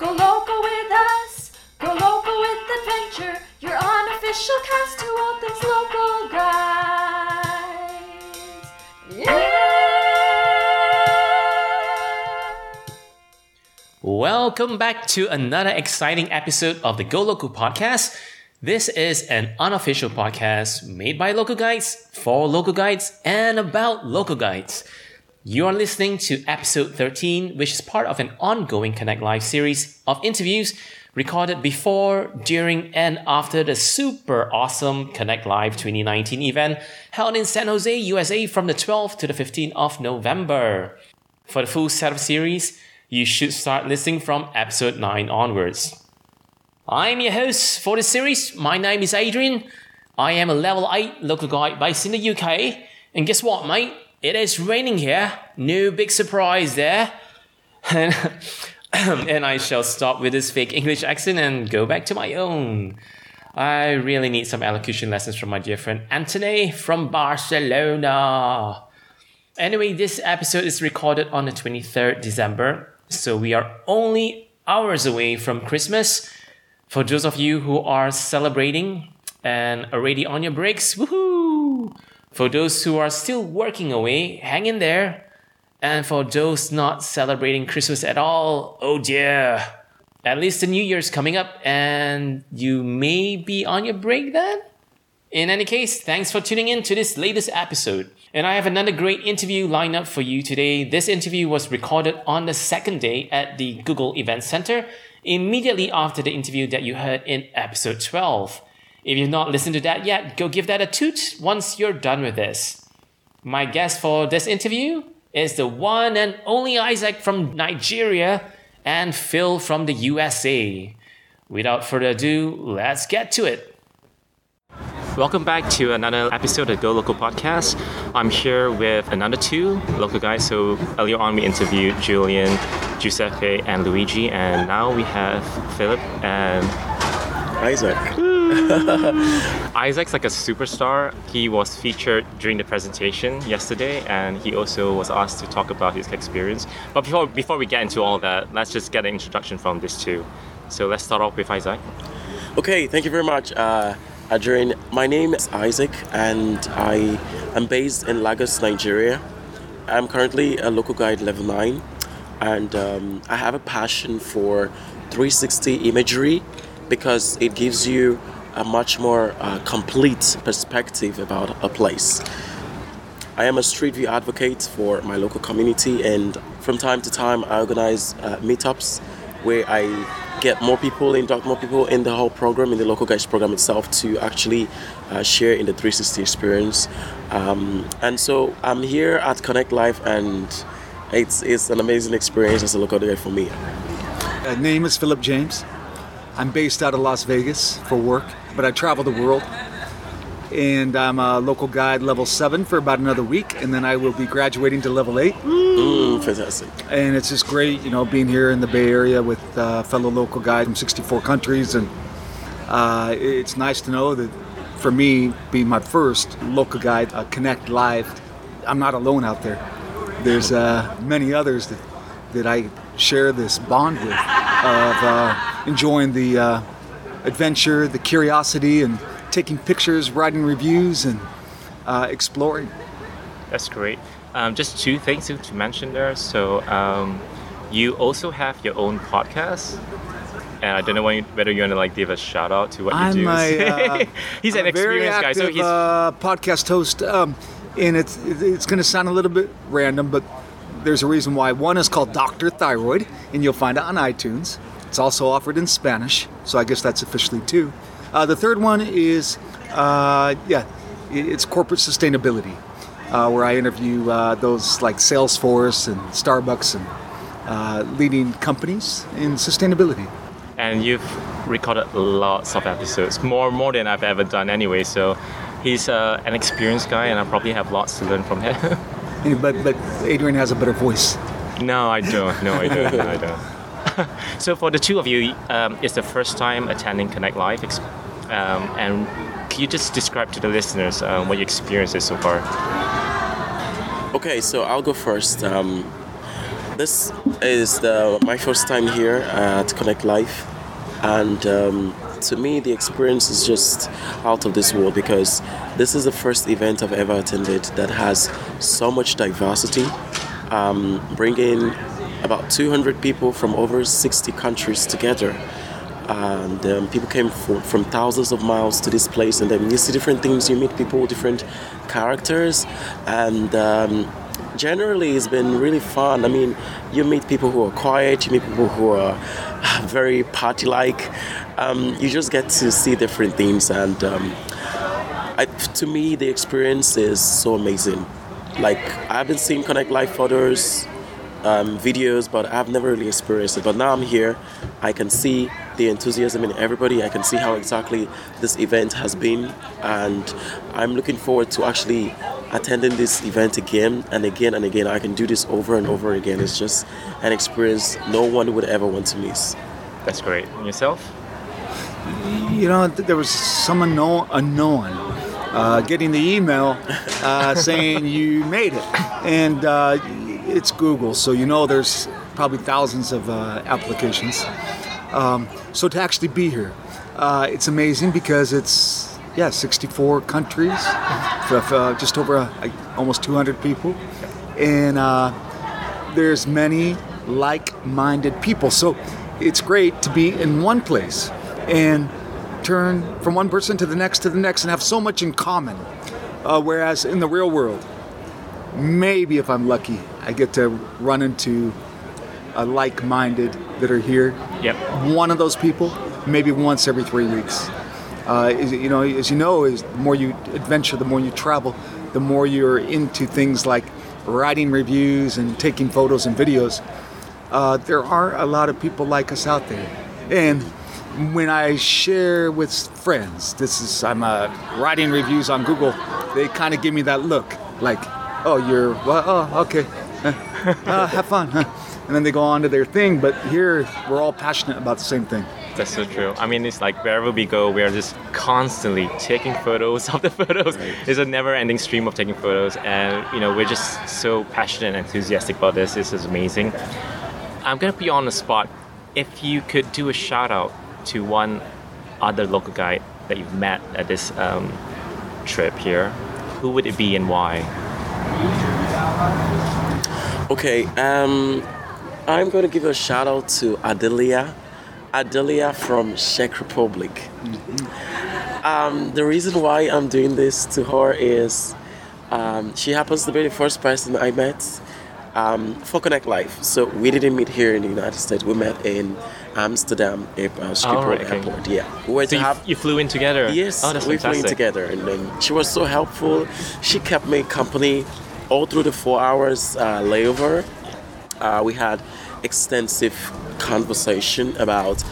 Go local with us. Go local with adventure. Your unofficial cast to all things local guides. Yeah. Welcome back to another exciting episode of the Go Local podcast. This is an unofficial podcast made by local guides, for local guides, and about local guides. You are listening to episode 13, which is part of an ongoing Connect Live series of interviews recorded before, during, and after the super awesome Connect Live 2019 event held in San Jose, USA from the 12th to the 15th of November. For the full set of series, you should start listening from episode 9 onwards. I'm your host for this series. My name is Adrian. I am a level 8 local guide based in the UK. And guess what, mate? It is raining here. No big surprise there. And, and I shall stop with this fake English accent and go back to my own. I really need some elocution lessons from my dear friend Anthony from Barcelona. Anyway, this episode is recorded on the 23rd December, so we are only hours away from Christmas. For those of you who are celebrating and already on your breaks, woohoo! For those who are still working away, hang in there. And for those not celebrating Christmas at all, oh dear. At least the New Year's coming up and you may be on your break then? In any case, thanks for tuning in to this latest episode. And I have another great interview lined up for you today. This interview was recorded on the second day at the Google Event Center, immediately after the interview that you heard in episode 12. If you've not listened to that yet, go give that a toot once you're done with this. My guest for this interview is the one and only Isaac from Nigeria and Phil from the USA. Without further ado, let's get to it. Welcome back to another episode of Go Local Podcast. I'm here with another two local guides. So earlier on we interviewed Julian, Giuseppe, and Luigi, and now we have Philip and Isaac. Isaac's like a superstar. He was featured during the presentation yesterday, and he also was asked to talk about his experience. But before before we get into all that, let's just get an introduction from these two. So let's start off with Isaac. Okay, thank you very much, uh, Adrian. My name is Isaac, and I am based in Lagos, Nigeria. I'm currently a local guide level 9, and um, I have a passion for 360 imagery because it gives you a much more uh, complete perspective about a place. I am a street view advocate for my local community, and from time to time, I organize uh, meetups where I get more people, induct more people in the whole program, in the local guides program itself, to actually uh, share in the 360 experience. Um, and so I'm here at Connect Live, and it's, it's an amazing experience as a local guide for me. Uh, name is Philip James. I'm based out of Las Vegas for work, but I travel the world. And I'm a local guide level 7 for about another week, and then I will be graduating to level 8. Mm, fantastic. And it's just great, you know, being here in the Bay Area with uh, fellow local guides from 64 countries. And uh, it's nice to know that for me, being my first local guide, uh, Connect Live, I'm not alone out there. There's uh, many others that, that I share this bond with of uh, enjoying the uh, adventure, the curiosity, and taking pictures, writing reviews, and uh, exploring. That's great. Um, just two things to, mention there. So um, you also have your own podcast. And I don't know when you- whether you want to like give a shout out to what I'm you do. a, uh, he's I'm an experienced guy, so active, he's uh, podcast host, um, and it's it's going to sound a little bit random, but there's a reason why. One is called Doctor Thyroid, and you'll find it on iTunes. It's also offered in Spanish, so I guess that's officially two. Uh, the third one is, uh, yeah, it's corporate sustainability, uh, where I interview uh, those like Salesforce and Starbucks and uh, leading companies in sustainability. and you've recorded lots of episodes, more more than I've ever done anyway. So he's uh, an experienced guy, and I probably have lots to learn from him. But but Adrian has a better voice. no, I don't. No, I don't. No, I don't. so for the two of you, um, it's the first time attending Connect Live, um, and can you just describe to the listeners um, what your experience is so far? Okay, so I'll go first. Um, this is the, my first time here at Connect Live, and um, to me, the experience is just out of this world because this is the first event I've ever attended that has so much diversity, um, bringing about 200 people from over 60 countries together. And um, people came from, from thousands of miles to this place, and then you see different things. You meet people, different characters, and um, generally it's been really fun. I mean, you meet people who are quiet, you meet people who are very party like. Um, you just get to see different things, and um, I, to me, the experience is so amazing. Like, I haven't seen Connect Live photos, um, videos, but I've never really experienced it. But now I'm here, I can see the enthusiasm in everybody. I can see how exactly this event has been, and I'm looking forward to actually attending this event again and again and again. I can do this over and over again. It's just an experience no one would ever want to miss. That's great. And yourself? You know, there was some unknown, unknown uh, getting the email uh, saying you made it, and uh, it's Google, so you know there's probably thousands of uh, applications. Um, so to actually be here, uh, it's amazing because it's yeah 64 countries, uh, just over uh, almost 200 people, and uh, there's many like-minded people. So it's great to be in one place and turn from one person to the next to the next and have so much in common. Uh, whereas in the real world, maybe if I'm lucky, I get to run into a like-minded that are here. Yep. One of those people, maybe once every three weeks. Uh, is, you know, as you know, is the more you adventure, the more you travel, the more you're into things like writing reviews and taking photos and videos. Uh, there are a lot of people like us out there, and when I share with friends, this is I'm uh, writing reviews on Google. They kind of give me that look, like, "Oh, you're well, oh, okay, uh, have fun," and then they go on to their thing. But here, we're all passionate about the same thing. That's so true. I mean, it's like wherever we go, we are just constantly taking photos of the photos. It's a never-ending stream of taking photos, and you know, we're just so passionate and enthusiastic about this. This is amazing. I'm gonna be on the spot. If you could do a shout out to one other local guide that you've met at this um, trip here, who would it be and why? Okay, um, I'm going to give a shout out to Adelia. Adelia from Czech Republic. Um, the reason why I'm doing this to her is um, she happens to be the first person I met um, for Connect Live. So we didn't meet here in the United States. We met in Amsterdam uh, Schiphol right, okay. Airport. Yeah, we were So you, have you flew in together? Yes, Oh, that's we flew in together, and then she was so helpful. She kept me company all through the four hours uh, layover. Uh, we had extensive conversation about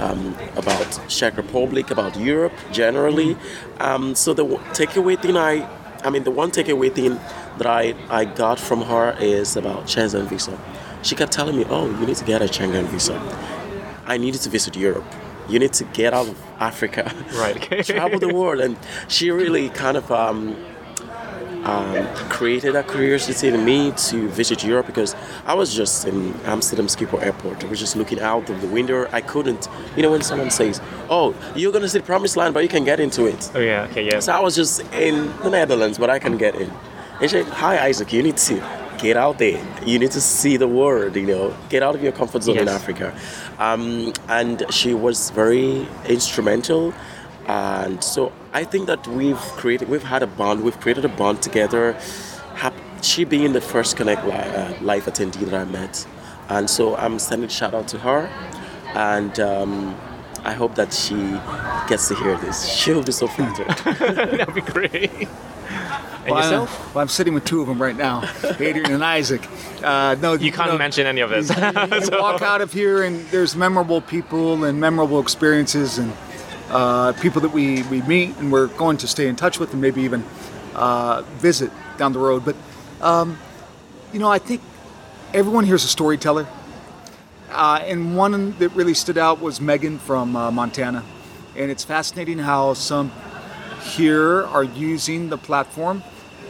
um, about Czech Republic, about Europe generally. Um, so the takeaway thing I, I mean, the one takeaway thing that I, I got from her is about Schengen visa. She kept telling me, "Oh, you need to get a Schengen visa." I needed to visit Europe. You need to get out of Africa, Right, okay. travel the world, and she really kind of um, um, created a curiosity in me to visit Europe because I was just in Amsterdam Schiphol Airport. I was just looking out of the window. I couldn't, you know, when someone says, "Oh, you're gonna see the promised land, but you can get into it." Oh yeah, okay, yeah. So I was just in the Netherlands, but I can get in. And she said, Hi, Isaac, you need to get out there. You need to see the world, you know, get out of your comfort zone in Africa. Um, and she was very instrumental. And so I think that we've created, we've had a bond, we've created a bond together. She being the first Connect li- uh, Live attendee that I met. And so I'm sending a shout out to her. And um, I hope that she gets to hear this. She'll be so flattered. That'd be great. And Well, I- yourself? well, I'm sitting with two of them right now, Adrian and Isaac. Uh, no, You can't no, mention any of this. you walk out of here and there's memorable people and memorable experiences and uh, people that we, we meet and we're going to stay in touch with and maybe even uh, visit down the road. But, um, you know, I think everyone here's a storyteller. Uh, and one that really stood out was Megan from uh, Montana. And it's fascinating how some here are using the platform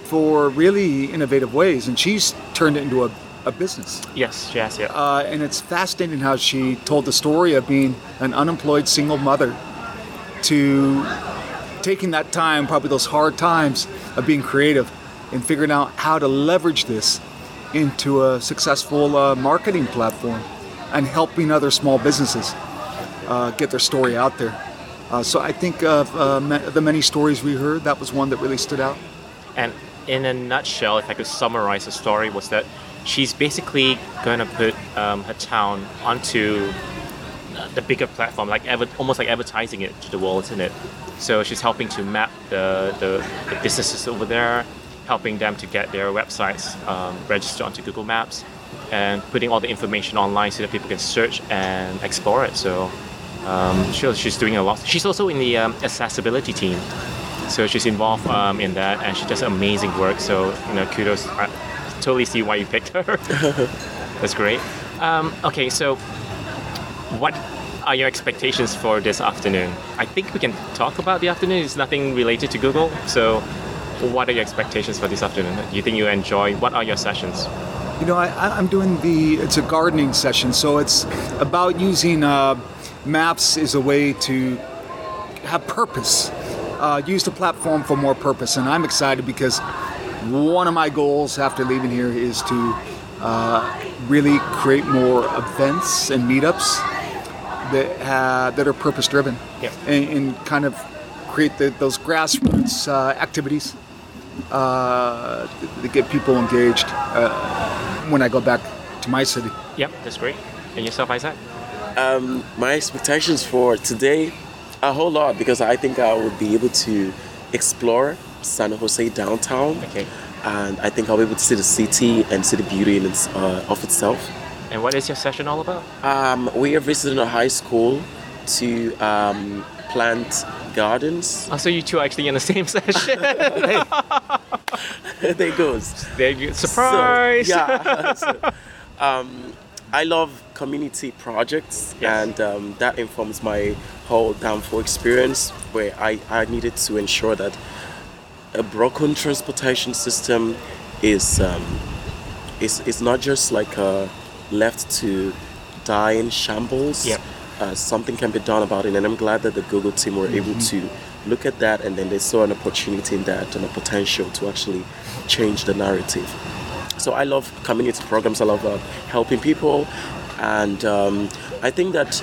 for really innovative ways. And she's turned it into a a business. Yes, yes, yeah. Uh, and it's fascinating how she told the story of being an unemployed single mother to taking that time, probably those hard times of being creative and figuring out how to leverage this into a successful uh, marketing platform and helping other small businesses uh, get their story out there. Uh, so I think of uh, the many stories we heard, that was one that really stood out. And in a nutshell, if I could summarize the story, was that she's basically going to put um, her town onto the bigger platform, like almost like advertising it to the world, isn't it? So she's helping to map the, the, the businesses over there, helping them to get their websites um, registered onto Google Maps, and putting all the information online so that people can search and explore it. So um, she, she's doing a lot. She's also in the um, accessibility team. So she's involved um, in that, and she does amazing work. So you know, kudos. I totally see why you picked her. That's great. Um, okay, so what are your expectations for this afternoon? I think we can talk about the afternoon. It's nothing related to Google. So, what are your expectations for this afternoon? Do you think you enjoy? What are your sessions? You know, I, I'm doing the, it's a gardening session, so it's about using uh, maps as a way to have purpose, uh, use the platform for more purpose. And I'm excited because one of my goals after leaving here is to uh, really create more events and meetups that, uh, that are purpose driven Yep. and, and kind of create the, those grassroots uh, activities uh, to get people engaged uh, when I go back to my city. Yep, that's great. And yourself, Isaac? Um, my expectations for today, a whole lot because I think I will be able to explore San Jose downtown. Okay. And I think I'll be able to see the city and see the beauty in its, uh, of itself. And what is your session all about? Um, we are visiting a high school to um, plant gardens. Oh, so you two are actually in the same session. there it goes. there you surprise. So, yeah. So, um, I love community projects, Yes. and um, that informs my whole danfo experience, where I, I needed to ensure that a broken transportation system is um, is, is not just like uh, left to die in shambles. Yep. Uh, something can be done about it, and I'm glad that the Google team were able to look at that, and then they saw an opportunity in that and a potential to actually change the narrative. So I love community programs. I love uh, helping people, and um, I think that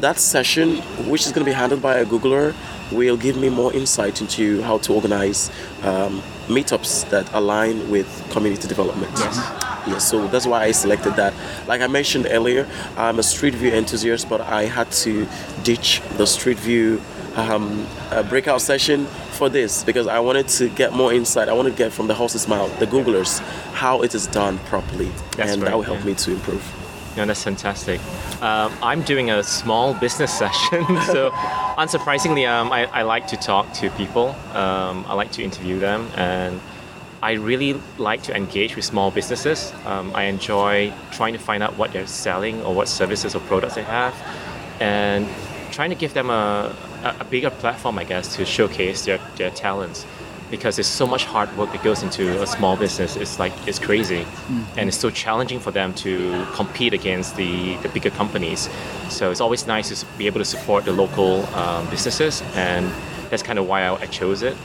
that session, which is going to be handled by a Googler, will give me more insight into how to organize um, meetups that align with community development. Yes. So that's why I selected that. Like I mentioned earlier, I'm a Street View enthusiast, but I had to ditch the Street View um, uh, breakout session for this because I wanted to get more insight. I wanted to get from the horse's mouth, the Googlers, how it is done properly, That's and right, that will help yeah. me to improve. No, that's fantastic. Um, I'm doing a small business session, so unsurprisingly, um, I, I like to talk to people. Um, I like to interview them, and I really like to engage with small businesses. Um, I enjoy trying to find out what they're selling or what services or products they have, and trying to give them a, a, bigger platform, I guess, to showcase their, their talents. Because there's so much hard work that goes into a small business. It's like it's crazy, and it's so challenging for them to compete against the, the bigger companies. So it's always nice to be able to support the local um, businesses, and that's kind of why I, I chose it.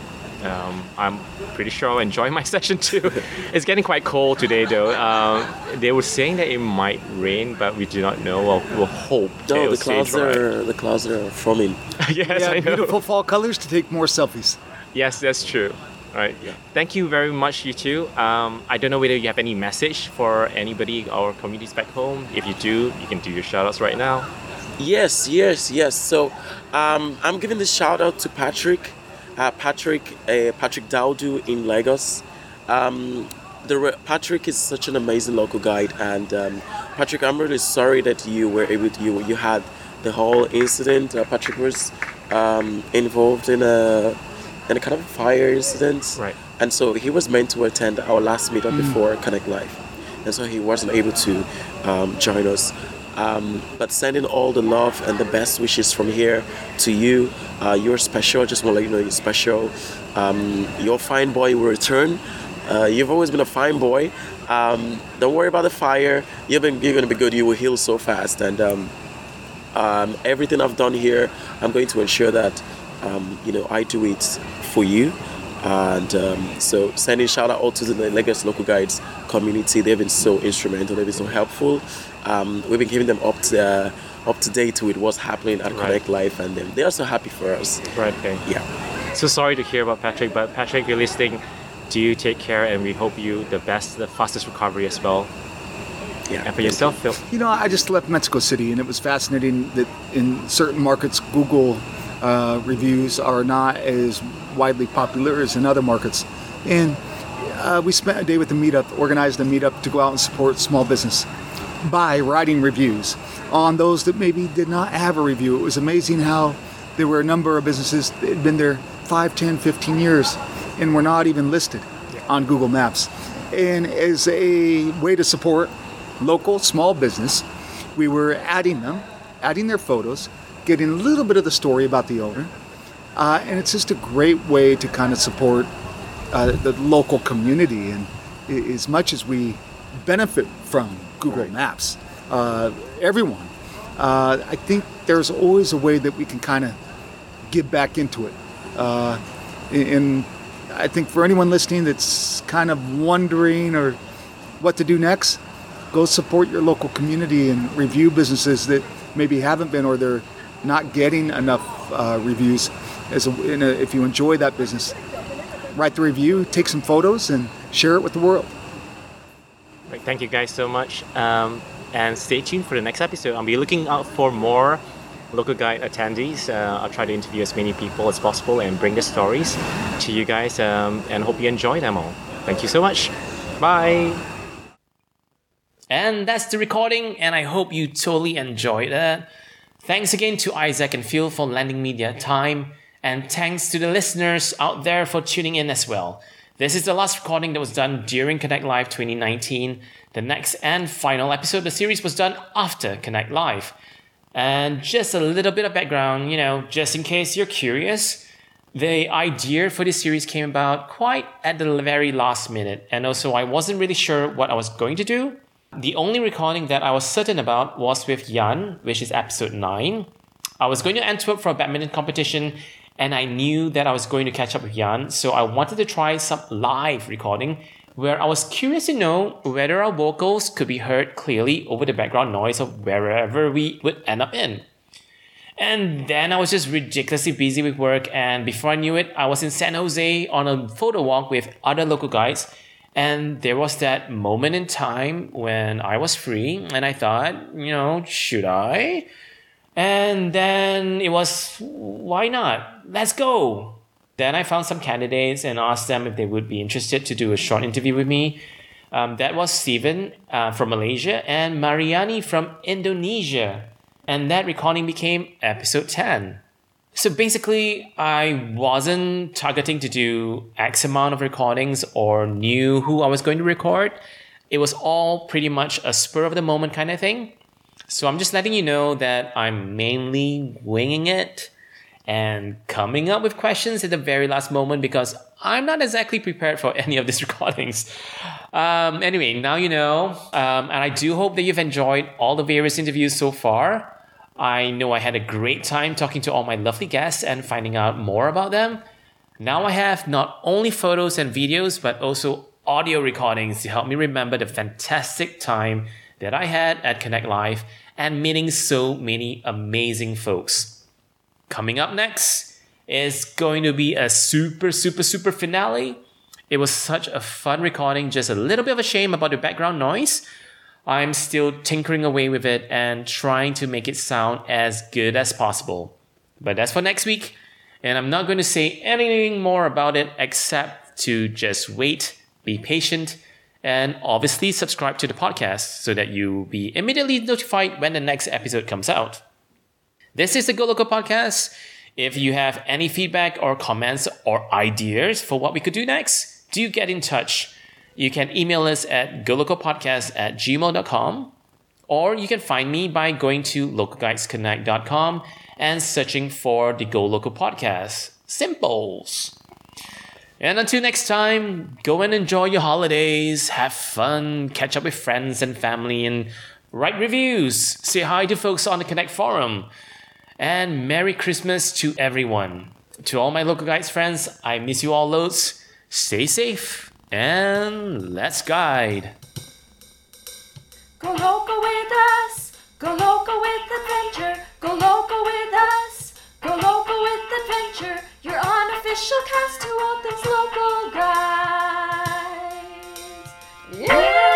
Um, I'm pretty sure I'll enjoy my session too. it's getting quite cold today, though. Um, they were saying that it might rain, but we do not know. We'll, we'll hope. that No, it'll the stay clouds dry. are the clouds are forming. yes, yeah, I know. beautiful fall colors to take more selfies. Yes, that's true. All right. Thank you very much, you two. Um, I don't know whether you have any message for anybody or communities back home. If you do, you can do your shout outs right now. Yes, yes, yes. So um, I'm giving this shout out to Patrick, uh, Patrick, uh, Patrick Daudu in Lagos. Um, the re- Patrick is such an amazing local guide, and um, Patrick, I'm really sorry that you were able to, you you had the whole incident. Uh, Patrick was um, involved in a in a kind of fire incident, Right. and so he was meant to attend our last meetup before Connect Live, and so he wasn't able to um, join us. Um, but sending all the love and the best wishes from here to you. Uh, you're special. I just want to let you know you're special. Um, your fine boy will return, Uh, you've always been a fine boy. Um, don't worry about the fire. You've been, you're going to be good. You will heal so fast. And um, um, everything I've done here, I'm going to ensure that um, you know I do it for you. And um, so, sending shout out also to the Lagos local guides community. They've been so instrumental. They've been so helpful. Um, we've been giving them up to uh, up to date with what's happening at Right. Connect Live, and um, they are so happy for us. Right. Okay. Yeah. So sorry to hear about Patrick, but Patrick, you're listening. Do you take care, and we hope you the best, the fastest recovery as well. Yeah. And for yourself, Phil. You know, I just left Mexico City, and it was fascinating that in certain markets, Google uh, reviews are not as widely popular as in other markets. And uh, we spent a day with the meetup, organized a meetup to go out and support small business by writing reviews on those that maybe did not have a review. It was amazing how there were a number of businesses that had been there 5, 10, 15 years and were not even listed on Google Maps. And as a way to support local small business, we were adding them, adding their photos, getting a little bit of the story about the owner. Uh, and it's just a great way to kind of support uh, the local community. And as much as we benefit from Google Maps, uh, everyone, uh, I think there's always a way that we can kind of give back into it. Uh, and I think for anyone listening that's kind of wondering or what to do next, go support your local community and review businesses that maybe haven't been or they're not getting enough uh, reviews. As a, in a, if you enjoy that business, write the review, take some photos, and share it with the world. Right, thank you guys so much. Um, and stay tuned for the next episode. I'll be looking out for more local guide attendees. Uh, I'll try to interview as many people as possible and bring the stories to you guys um, and hope you enjoy them all. Thank you so much. Bye. And that's the recording, and I hope you totally enjoyed it. Thanks again to Isaac and Phil for lending me their time, and thanks to the listeners out there for tuning in as well. This is the last recording that was done during Connect Live 2019. The next and final episode of the series was done after Connect Live. And just a little bit of background, you know, just in case you're curious, the idea for this series came about quite at the very last minute, and also I wasn't really sure what I was going to do. The only recording that I was certain about was with Jan, which is episode 9. I was going to Antwerp for a badminton competition, and I knew that I was going to catch up with Jan, so I wanted to try some live recording where I was curious to know whether our vocals could be heard clearly over the background noise of wherever we would end up in. And then I was just ridiculously busy with work, and before I knew it, I was in San Jose on a photo walk with other local guides. And there was that moment in time when I was free, and I thought, you know, should I? And then it was, why not? Let's go. Then I found some candidates and asked them if they would be interested to do a short interview with me. Um, that was Stephen uh, from Malaysia and Mariani from Indonesia. And that recording became episode 10. So basically, I wasn't targeting to do X amount of recordings or knew who I was going to record. It was all pretty much a spur of the moment kind of thing. So I'm just letting you know that I'm mainly winging it and coming up with questions at the very last moment because I'm not exactly prepared for any of these recordings. Um, anyway, now you know. Um, and I do hope that you've enjoyed all the various interviews so far. I know I had a great time talking to all my lovely guests and finding out more about them. Now I have not only photos and videos, but also audio recordings to help me remember the fantastic time that I had at Connect Live and meeting so many amazing folks. Coming up next is going to be a super, super, super finale. It was such a fun recording, just a little bit of a shame about the background noise. I'm still tinkering away with it and trying to make it sound as good as possible. But that's for next week, and I'm not going to say anything more about it except to just wait, be patient, and obviously subscribe to the podcast so that you'll be immediately notified when the next episode comes out. This is the Go Local Podcast. If you have any feedback or comments or ideas for what we could do next, do get in touch. You can email us at golocalpodcast at gmail.com or you can find me by going to localguidesconnect.com and searching for the Go Local Podcast. Simples. And until next time, go and enjoy your holidays, have fun, catch up with friends and family, and write reviews. Say hi to folks on the Connect forum. And Merry Christmas to everyone. To all my local guides friends, I miss you all loads. Stay safe and let's guide. Go local with us. Go local with adventure. Go local with adventure, your unofficial cast to all things local guides. Yeah!